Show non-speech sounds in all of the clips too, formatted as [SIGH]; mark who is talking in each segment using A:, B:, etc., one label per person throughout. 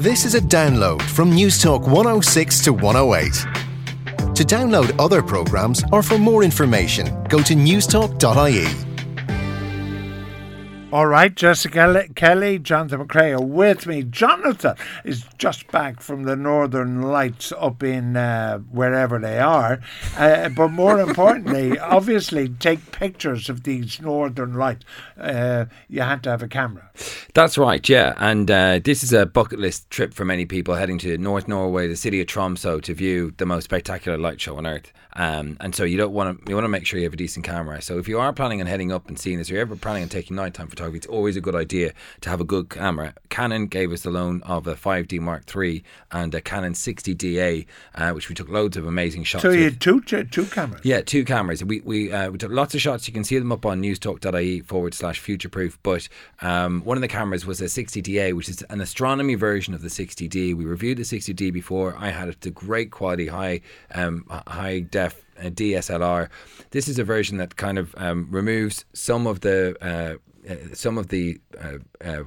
A: This is a download from Newstalk 106 to 108. To download other programmes or for more information, go to newstalk.ie.
B: All right, Jessica Kelly, Jonathan McCrea are with me. Jonathan is just back from the Northern Lights up in uh, wherever they are. Uh, but more [LAUGHS] importantly, obviously, take pictures of these Northern Lights. Uh, you had to have a camera.
C: That's right, yeah. And uh, this is a bucket list trip for many people heading to North Norway, the city of Tromso, to view the most spectacular light show on earth. Um, and so you don't want to you want to make sure you have a decent camera. So if you are planning on heading up and seeing this, or you're ever planning on taking nighttime photography, it's always a good idea to have a good camera. Canon gave us the loan of a 5D Mark III and a Canon 60DA, uh, which we took loads of amazing shots.
B: So you had two two cameras.
C: Yeah, two cameras. We we uh, we took lots of shots. You can see them up on newstalk.ie forward slash futureproof. But um, one of the cameras was a 60DA, which is an astronomy version of the 60D. We reviewed the 60D before. I had it. A great quality, high um, high def a DSLR. This is a version that kind of um, removes some of the uh, uh, some of the uh, uh,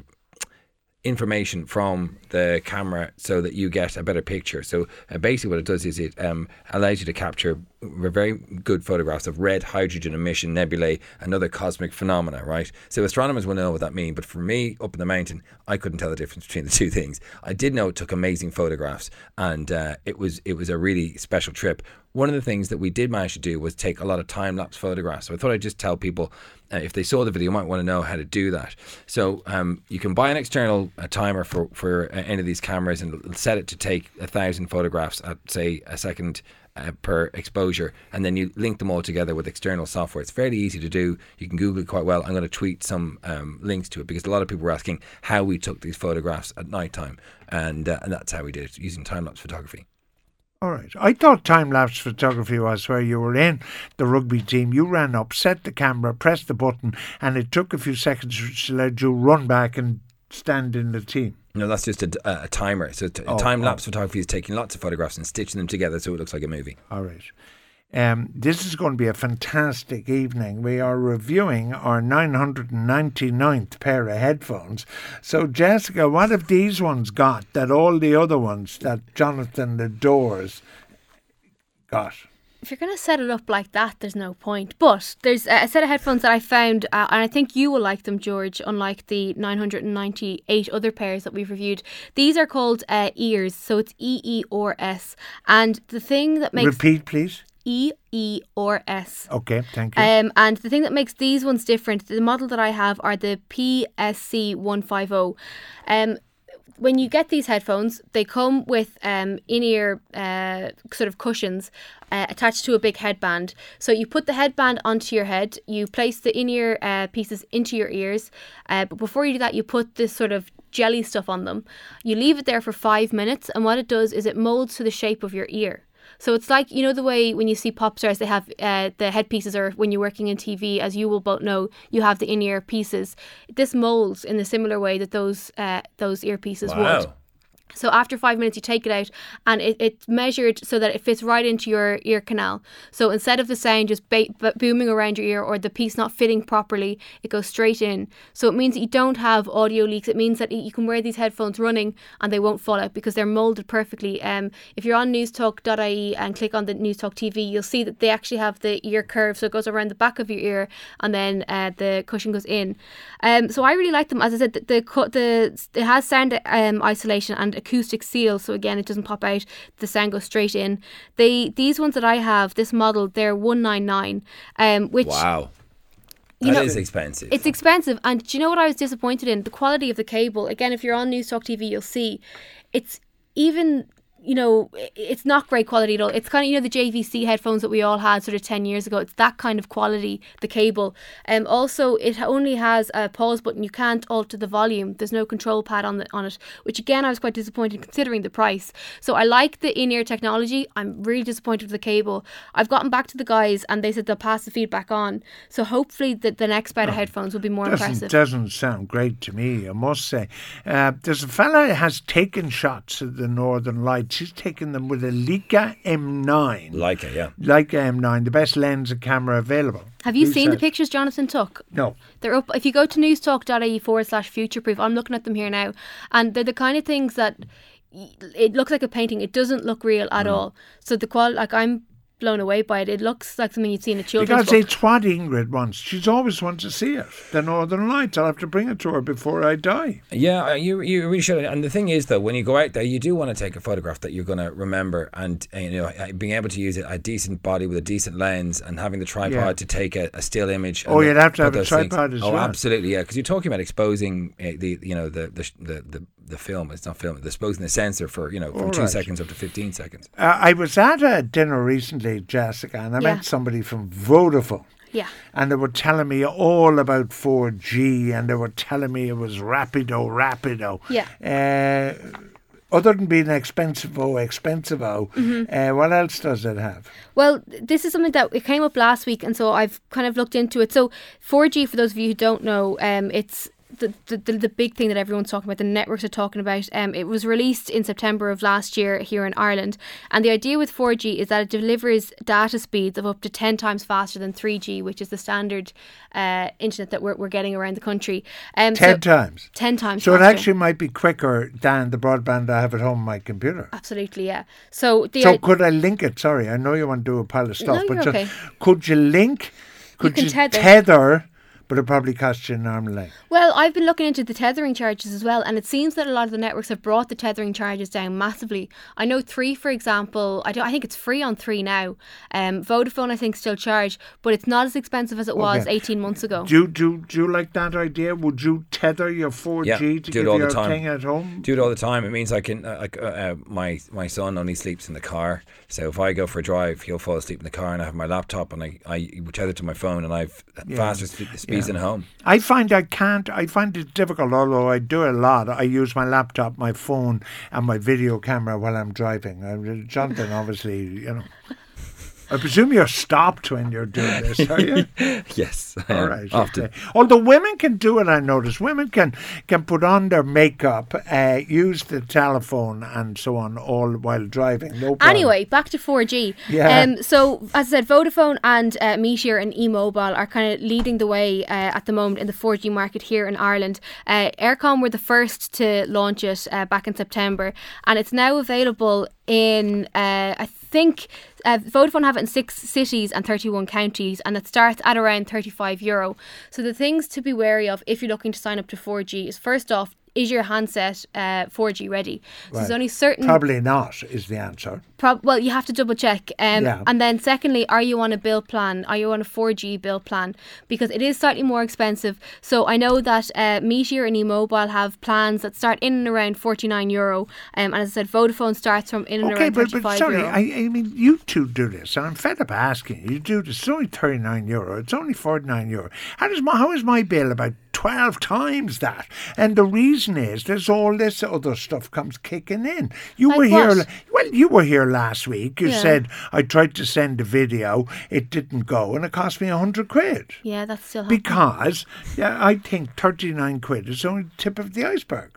C: information from the camera so that you get a better picture. So uh, basically, what it does is it um, allows you to capture very good photographs of red hydrogen emission nebulae and other cosmic phenomena, right? So astronomers will know what that means, but for me, up in the mountain, I couldn't tell the difference between the two things. I did know it took amazing photographs, and uh, it was it was a really special trip. One of the things that we did manage to do was take a lot of time lapse photographs. So I thought I'd just tell people uh, if they saw the video, might want to know how to do that. So um, you can buy an external uh, timer for for uh, any of these cameras and set it to take a thousand photographs at say a second uh, per exposure, and then you link them all together with external software. It's fairly easy to do. You can Google it quite well. I'm going to tweet some um, links to it because a lot of people were asking how we took these photographs at night time, and, uh, and that's how we did it using time lapse photography.
B: All right. I thought time lapse photography was where you were in the rugby team, you ran up, set the camera, pressed the button, and it took a few seconds to let you run back and stand in the team.
C: No, that's just a, a timer. So t-
B: Oh,
C: time lapse
B: oh.
C: photography is taking lots of photographs and stitching them together so it looks like a movie.
B: All right. Um, this is going to be a fantastic evening. We are reviewing our 999th pair of headphones. So, Jessica, what have these ones got that all the other ones that Jonathan adores got?
D: If you're going to set it up like that, there's no point. But there's a set of headphones that I found, uh, and I think you will like them, George, unlike the 998 other pairs that we've reviewed. These are called uh, eers, so it's E E R S. And the thing that makes
B: Repeat, please.
D: E E R S.
B: Okay, thank you.
D: Um, and the thing that makes these ones different, the model that I have are the PSC 150. Um, when you get these headphones, they come with um, in-ear uh, sort of cushions uh, attached to a big headband. So you put the headband onto your head, you place the in-ear uh, pieces into your ears, uh, but before you do that, you put this sort of jelly stuff on them. You leave it there for five minutes, and what it does is it molds to the shape of your ear. So it's like you know the way when you see pop stars, they have uh, the headpieces, or when you're working in TV, as you will both know, you have the in-ear pieces. This molds in a similar way that those uh, those earpieces would. So after five minutes, you take it out, and it, it's measured so that it fits right into your ear canal. So instead of the sound just ba- booming around your ear or the piece not fitting properly, it goes straight in. So it means that you don't have audio leaks. It means that you can wear these headphones running and they won't fall out because they're molded perfectly. Um, if you're on newstalk.ie and click on the Newstalk TV, you'll see that they actually have the ear curve, so it goes around the back of your ear, and then uh, the cushion goes in. Um, so I really like them. As I said, the the, the it has sound um, isolation and acoustic seal, so again it doesn't pop out. The sound goes straight in. They these ones that I have, this model, they're one nine nine, um, which
C: Wow.
D: You
C: That is
D: know-
C: expensive.
D: it's expensive. And do you know what I was disappointed in? The quality of the cable. Again, if you're on Newstalk TV, you'll see it's even. You know, it's not great quality at all. It's kind of you know the JVC headphones that we all had sort of ten years ago. It's that kind of quality. The cable. Um. Also, it only has a pause button. You can't alter the volume. There's no control pad on the on it. Which again, I was quite disappointed considering the price. So I like the in-ear technology. I'm really disappointed with the cable. I've gotten back to the guys and they said they'll pass the feedback on. So hopefully the, the next set of headphones will be more
B: doesn't,
D: impressive.
B: doesn't sound great to me, I must say. Uh, there's a fella has taken shots at the Northern Lights she's taken them with a Leica M9.
C: Leica, yeah.
B: Leica M9, the best lens and camera available.
D: Have you
B: Who
D: seen the pictures Jonathan took?
B: No.
D: They're up. If you go to newstalk.ie forward slash futureproof, I'm looking at them here now, and they're the kind of things that it looks like a painting. It doesn't look real
B: Mm.
D: at all. So the qual, like I'm blown away by it. It looks like something you'd see in a children's
B: Because
D: book.
B: it's what Ingrid wants. She's always wanted to see it. The Northern Lights. I'll have to bring it to her before I die.
C: Yeah, uh, you you really should. And the thing is, though, when you go out there, you do want to take a photograph that you're going to remember, and uh, you know, uh, being able to use a, a decent body with a decent lens, and having the tripod
B: Yeah.
C: to take a, a still image.
B: Oh,
C: the-
B: you'd have to have a
C: those things-
B: tripod as
C: oh,
B: well.
C: absolutely, yeah, because you're talking about exposing uh, the you know the the, the the the film. It's not film. It's exposing the sensor for you know from two
B: Alright.
C: seconds up to fifteen seconds.
B: Uh, I was at a dinner recently, Jessica, and I
D: Yeah.
B: met somebody from Vodafone.
D: yeah.
B: And they were telling me all about 4G, and they were telling me it was rapido, rapido.
D: Yeah.
B: Uh, other than being expensive, oh, expensive, oh,
D: Mm-hmm.
B: uh, what else does it have?
D: Well, this is something that it came up last week, and so I've kind of looked into it. So, 4G, for those of you who don't know, um, it's the, the, the, big thing that everyone's talking about, the networks are talking about. Um, it was released in September of last year here in Ireland, and the idea with 4G is that it delivers data speeds of up to 10 times faster than 3G, which is the standard uh, internet that we're, we're getting around the country. Um,
B: Ten
D: so,
B: times.
D: 10 times
B: So it actually might be quicker than the broadband I have at home on my computer.
D: Absolutely, yeah. So, the
B: So could I link it? Sorry, I know you want to do a pile of stuff,
D: No,
B: but
D: okay.
B: could you link? Could
D: can
B: you
D: tether.
B: tether? But it probably costs you an arm and leg.
D: Well, I've been looking into the tethering charges as well, and it seems that a lot of the networks have brought the tethering charges down massively. I know Three, for example, I, don't, I think it's free on Three now. Um, Vodafone, I think, still charge, but it's not as expensive as it was
B: Okay.
D: 18 months ago.
B: Do you, do, do you like that idea? Would you tether your 4G
C: Yeah,
B: to
C: do
B: give
C: it all
B: your
C: the time.
B: thing at home?
C: do it all the time. It means I can. Uh, like, uh, uh, my my son only sleeps in the car, so if I go for a drive, he'll fall asleep in the car, and I have my laptop, and I I tether to my phone, and I've faster sp- speeds home.
B: I find I can't. I find it difficult. Although I do a lot. I use my laptop, my phone, and my video camera while I'm driving. Jonathan, obviously, you know. I presume you're stopped when you're doing this, are you? [LAUGHS]
C: Yes, I
B: All
C: am,
B: right.
C: often.
B: Okay. Although women can do it, I notice women can can put on their makeup, uh, use the telephone, and so on, all while driving. No problem.
D: Anyway, back to 4G.
B: Yeah.
D: Um, so, as I said, Vodafone and uh, Meteor and eMobile are kind of leading the way uh, at the moment in the 4G market here in Ireland. Uh, Eircom were the first to launch it uh, back in September, and it's now available in, uh, I think, uh, Vodafone have it in six cities and 31 counties, and it starts at around 35 euro. So, the things to be wary of if you're looking to sign up to 4G is first off, is your handset uh, 4G ready? So there's only certain
B: Probably not is the answer.
D: Prob- well, you have to double check. Um,
B: Yeah.
D: And then, secondly, are you on a bill plan? Are you on a 4G bill plan? Because it is slightly more expensive. So I know that uh, Meteor and eMobile have plans that start in and around 49 euro. Um, and as I said, Vodafone starts from in and
B: Okay,
D: around
B: but,
D: 35
B: but sorry,
D: euro.
B: I, I mean, you two do this, and I'm fed up asking you. You do this. It's only 39 euro. It's only 49 euro. How, does my, how is my bill about 12 times that? And the reason is there's all this other stuff comes kicking in. You
D: Like
B: were here,
D: what?
B: la- well, you were here last week. You
D: Yeah.
B: said, I tried to send a video, it didn't go, and it cost me 100 quid.
D: yeah, that's still happening.
B: Because yeah, I think 39 quid is only the tip of the iceberg.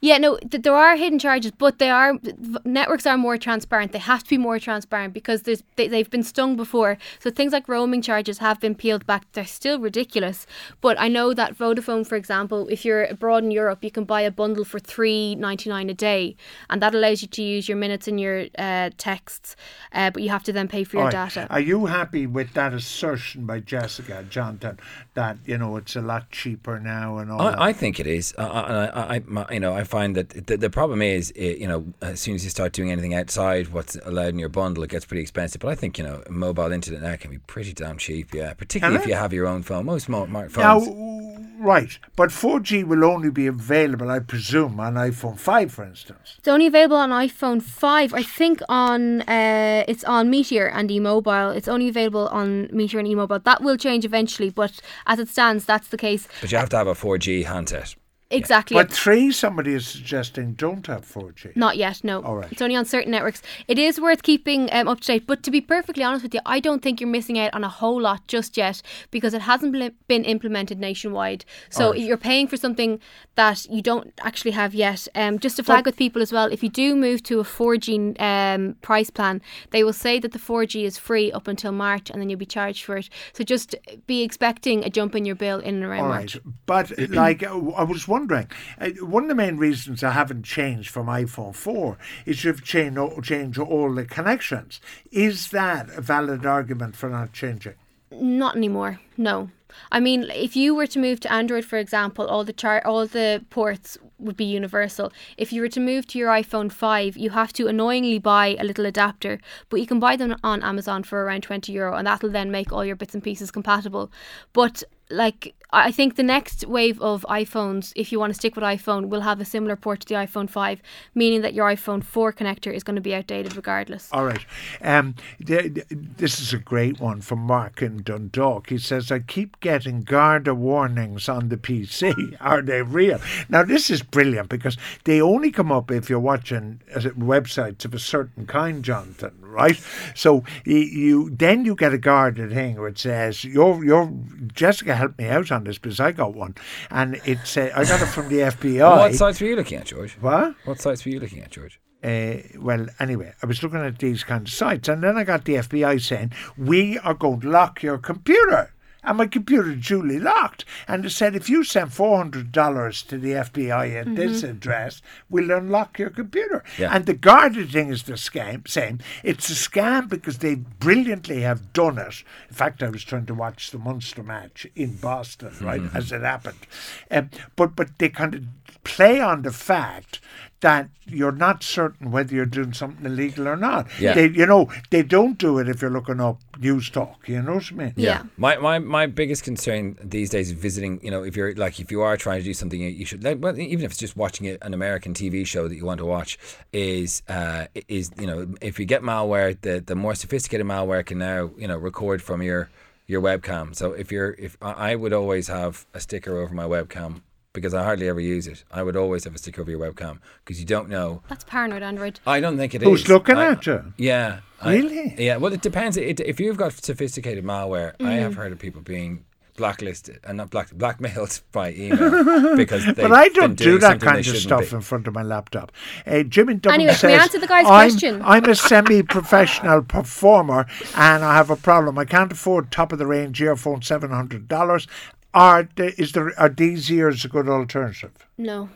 D: Yeah, no, th- there are hidden charges, but they are v- networks are more transparent. They have to be more transparent because there's they, they've been stung before. So things like roaming charges have been peeled back. They're still ridiculous. But I know that Vodafone, for example, if you're abroad in Europe, you can buy a bundle for three ninety nine a day, and that allows you to use your minutes and your uh, texts. Uh, but you have to then pay for your
B: All right.
D: data.
B: Are you happy with that assertion by Jessica Johnson that you know it's a lot cheaper now and all that?
C: I, I think it is. Uh, uh, I, I, you know, I find that the, the problem is, uh, you know, as soon as you start doing anything outside what's allowed in your bundle, it gets pretty expensive. But I think you know, mobile internet now can be pretty damn cheap. Yeah, particularly if you have your own phone. Most mo- mo-
B: now,
C: phones.
B: right, but 4G will only be available, I presume, on iPhone 5, for instance.
D: It's only available on iPhone 5. I think on uh, it's on Meteor and eMobile. It's only available on Meteor and eMobile. That will change eventually, but as it stands, that's the case.
C: but you have to have a 4G handset.
D: Exactly.
B: But three, somebody is suggesting don't have 4G.
D: Not yet, no.
B: All right.
D: It's only on certain networks. It is worth keeping um, up to date, but to be perfectly honest with you, I don't think you're missing out on a whole lot just yet because it hasn't been implemented nationwide. So
B: right.
D: you're paying for something that you don't actually have yet. Um, just to flag with people as well, if you do move to a 4G um, price plan, they will say that the 4G is free up until March and then you'll be charged for it. So just be expecting a jump in your bill in and around
B: All
D: March.
B: right, but like uh, I was wondering, uh, one of the main reasons I haven't changed from iPhone 4 is you've changed all the connections. Is that a valid argument for not changing?
D: Not anymore. No. I mean, if you were to move to Android, for example, all the char- all the ports would be universal. If you were to move to your iPhone 5, you have to annoyingly buy a little adapter, but you can buy them on Amazon for around 20 euro, and that'll then make all your bits and pieces compatible. But like I think the next wave of iPhones, if you want to stick with iPhone, will have a similar port to the iPhone 5, meaning that your iPhone 4 connector is going to be outdated regardless.
B: All right. Um, th- th- this is a great one from Mark in Dundalk. He says, I keep getting Garda warnings on the PC. [LAUGHS] Are they real? Now, this is brilliant because they only come up if you're watching websites of a certain kind, Jonathan, right? So you, then you get a Garda thing which says, you're, you're, Jessica helped me out on this because I got one. And it's, uh, I got it from the [LAUGHS] FBI.
C: What sites were you looking at, George?
B: What?
C: What sites were you looking at, George?
B: uh, well, anyway, I was looking at these kind of sites, and then I got the FBI saying, We are going to lock your computer. And my computer duly locked. And it said, if you send $400 to the FBI at this address, we'll unlock your computer.
C: Yeah.
B: And the Garda thing is the scam, same. It's a scam because they brilliantly have done it. In fact, I was trying to watch the Munster match in Boston, right, as it happened. Um, but, but they kind of play on the fact that you're not certain whether you're doing something illegal or not.
C: Yeah.
B: They, you know, they don't do it if you're looking up Newstalk. You know what I mean?
D: Yeah.
C: My, my my biggest concern these days is visiting. You know, if you're like if you are trying to do something, you you should like, well, even if it's just watching an American TV show that you want to watch, is uh is you know if you get malware, the the more sophisticated malware can now you know record from your your webcam. So if you're if I I would always have a sticker over my webcam. Because I hardly ever use it. I would always have a sticker over your webcam because you don't know.
D: That's paranoid Android.
C: I don't think it is.
B: Who's looking
C: I-
B: at you?
C: Yeah. I-
B: Really?
C: yeah. Well, it depends. It, if you've got sophisticated malware, I
B: Mm.
C: have heard of people being blacklisted and not black blackmailed [LAUGHS] by email because they.
B: But I don't do that kind of stuff in front of my laptop. Uh, Jimmy Dublin
D: Anyway,
B: says,
D: can we answer the guy's
B: I'm,
D: question?
B: I'm a semi-professional [LAUGHS] performer and I have a problem. I can't afford top-of-the-range earphones, seven hundred dollars. Are is there are these eers a good alternative?
D: No.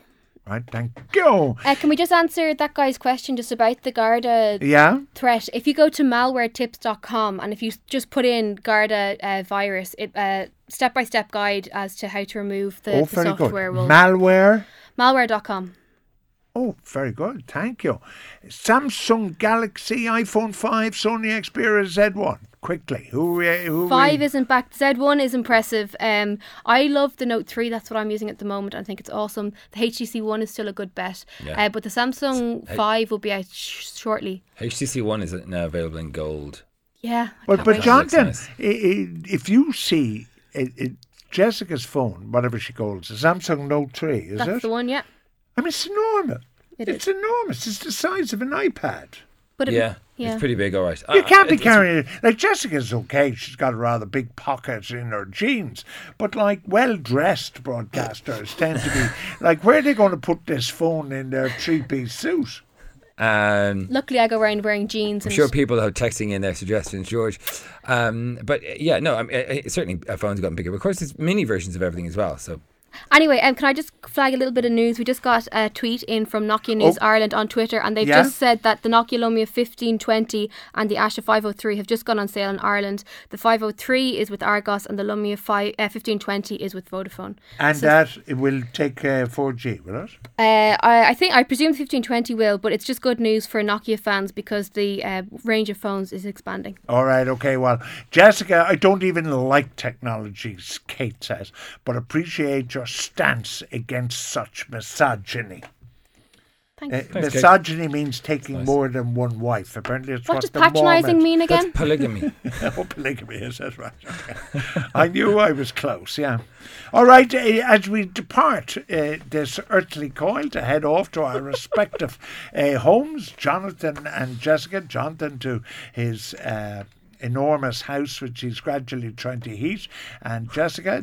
B: Right, thank you.
D: Uh, can we just answer that guy's question just about the Garda
B: Yeah,
D: threat? If you go to malwaretips.com and if you just put in Garda uh, virus, it uh, step-by-step guide as to how to remove the,
B: oh,
D: the
B: very good.
D: software will
B: Malware.
D: malware.com.
B: Oh, very good. Thank you. Samsung Galaxy, iPhone 5, Sony Xperia Z1. Quickly. Who, uh, who
D: Five
B: we-
D: isn't back. Z1 is impressive. Um, I love the Note 3. That's what I'm using at the moment. I think it's awesome. The HTC One is still a good bet.
C: Yeah.
D: Uh, but the Samsung 5 will be out sh- shortly.
C: HTC One is now available in gold.
D: Yeah. I
B: Well, but
D: wait.
B: Jonathan,
C: nice.
B: i- i- if you see it, it, Jessica's phone, whatever she calls the Samsung Note 3, is
D: That's
B: it?
D: the one, yeah.
B: I mean, it's enormous.
D: It
B: it's
D: is.
B: enormous. It's the size of an iPad.
D: But it,
C: Yeah,
D: yeah.
C: it's pretty big. All right.
B: You
C: Uh,
B: can't be
C: it's- it's-
B: carrying it. Like, Jessica's okay. She's got a rather big pocket in her jeans. But, like, well dressed broadcasters tend to be [LAUGHS] like, where are they going to put this phone in their three piece suit?
C: Um,
D: Luckily, I go around wearing jeans.
C: I'm
D: and
C: sure people are texting in their suggestions, George. Um, but uh, yeah, no, I mean, uh, uh, certainly uh, phones have gotten bigger. Of course, there's mini versions of everything as well. So
D: Anyway, um, can I just flag a little bit of news? We just got a tweet in from Nokia News
B: Oh.
D: Ireland on Twitter, and they've
B: Yeah?
D: just said that the Nokia Lumia 1520 and the Asha 503 have just gone on sale in Ireland. The 503 is with Argos, and the Lumia 5, uh, 1520 is with Vodafone.
B: And
D: So-
B: that it will take uh, 4G, will it?
D: Uh, I, I think I presume the 1520 will, but it's just good news for Nokia fans because the uh, range of phones is expanding.
B: All right, okay. Well, Jessica, I don't even like technologies, Kate says, but appreciate your stance against such misogyny.
D: Thanks.
B: Uh,
C: Thanks, Kate.
B: misogyny means taking
C: Nice.
B: more than one wife. Apparently, it's
D: what
B: what,
D: does
B: the
D: patronising
B: Mormons-
D: mean
C: That's
D: again?
C: polygamy. [LAUGHS] [LAUGHS]
B: oh, polygamy is that right? Okay. I knew I was close. Yeah. All right. Uh, as we depart uh, this earthly coil to head off to our respective uh, homes, Jonathan and Jessica. Jonathan to his. Uh, Enormous house which he's gradually trying to heat, and Jessica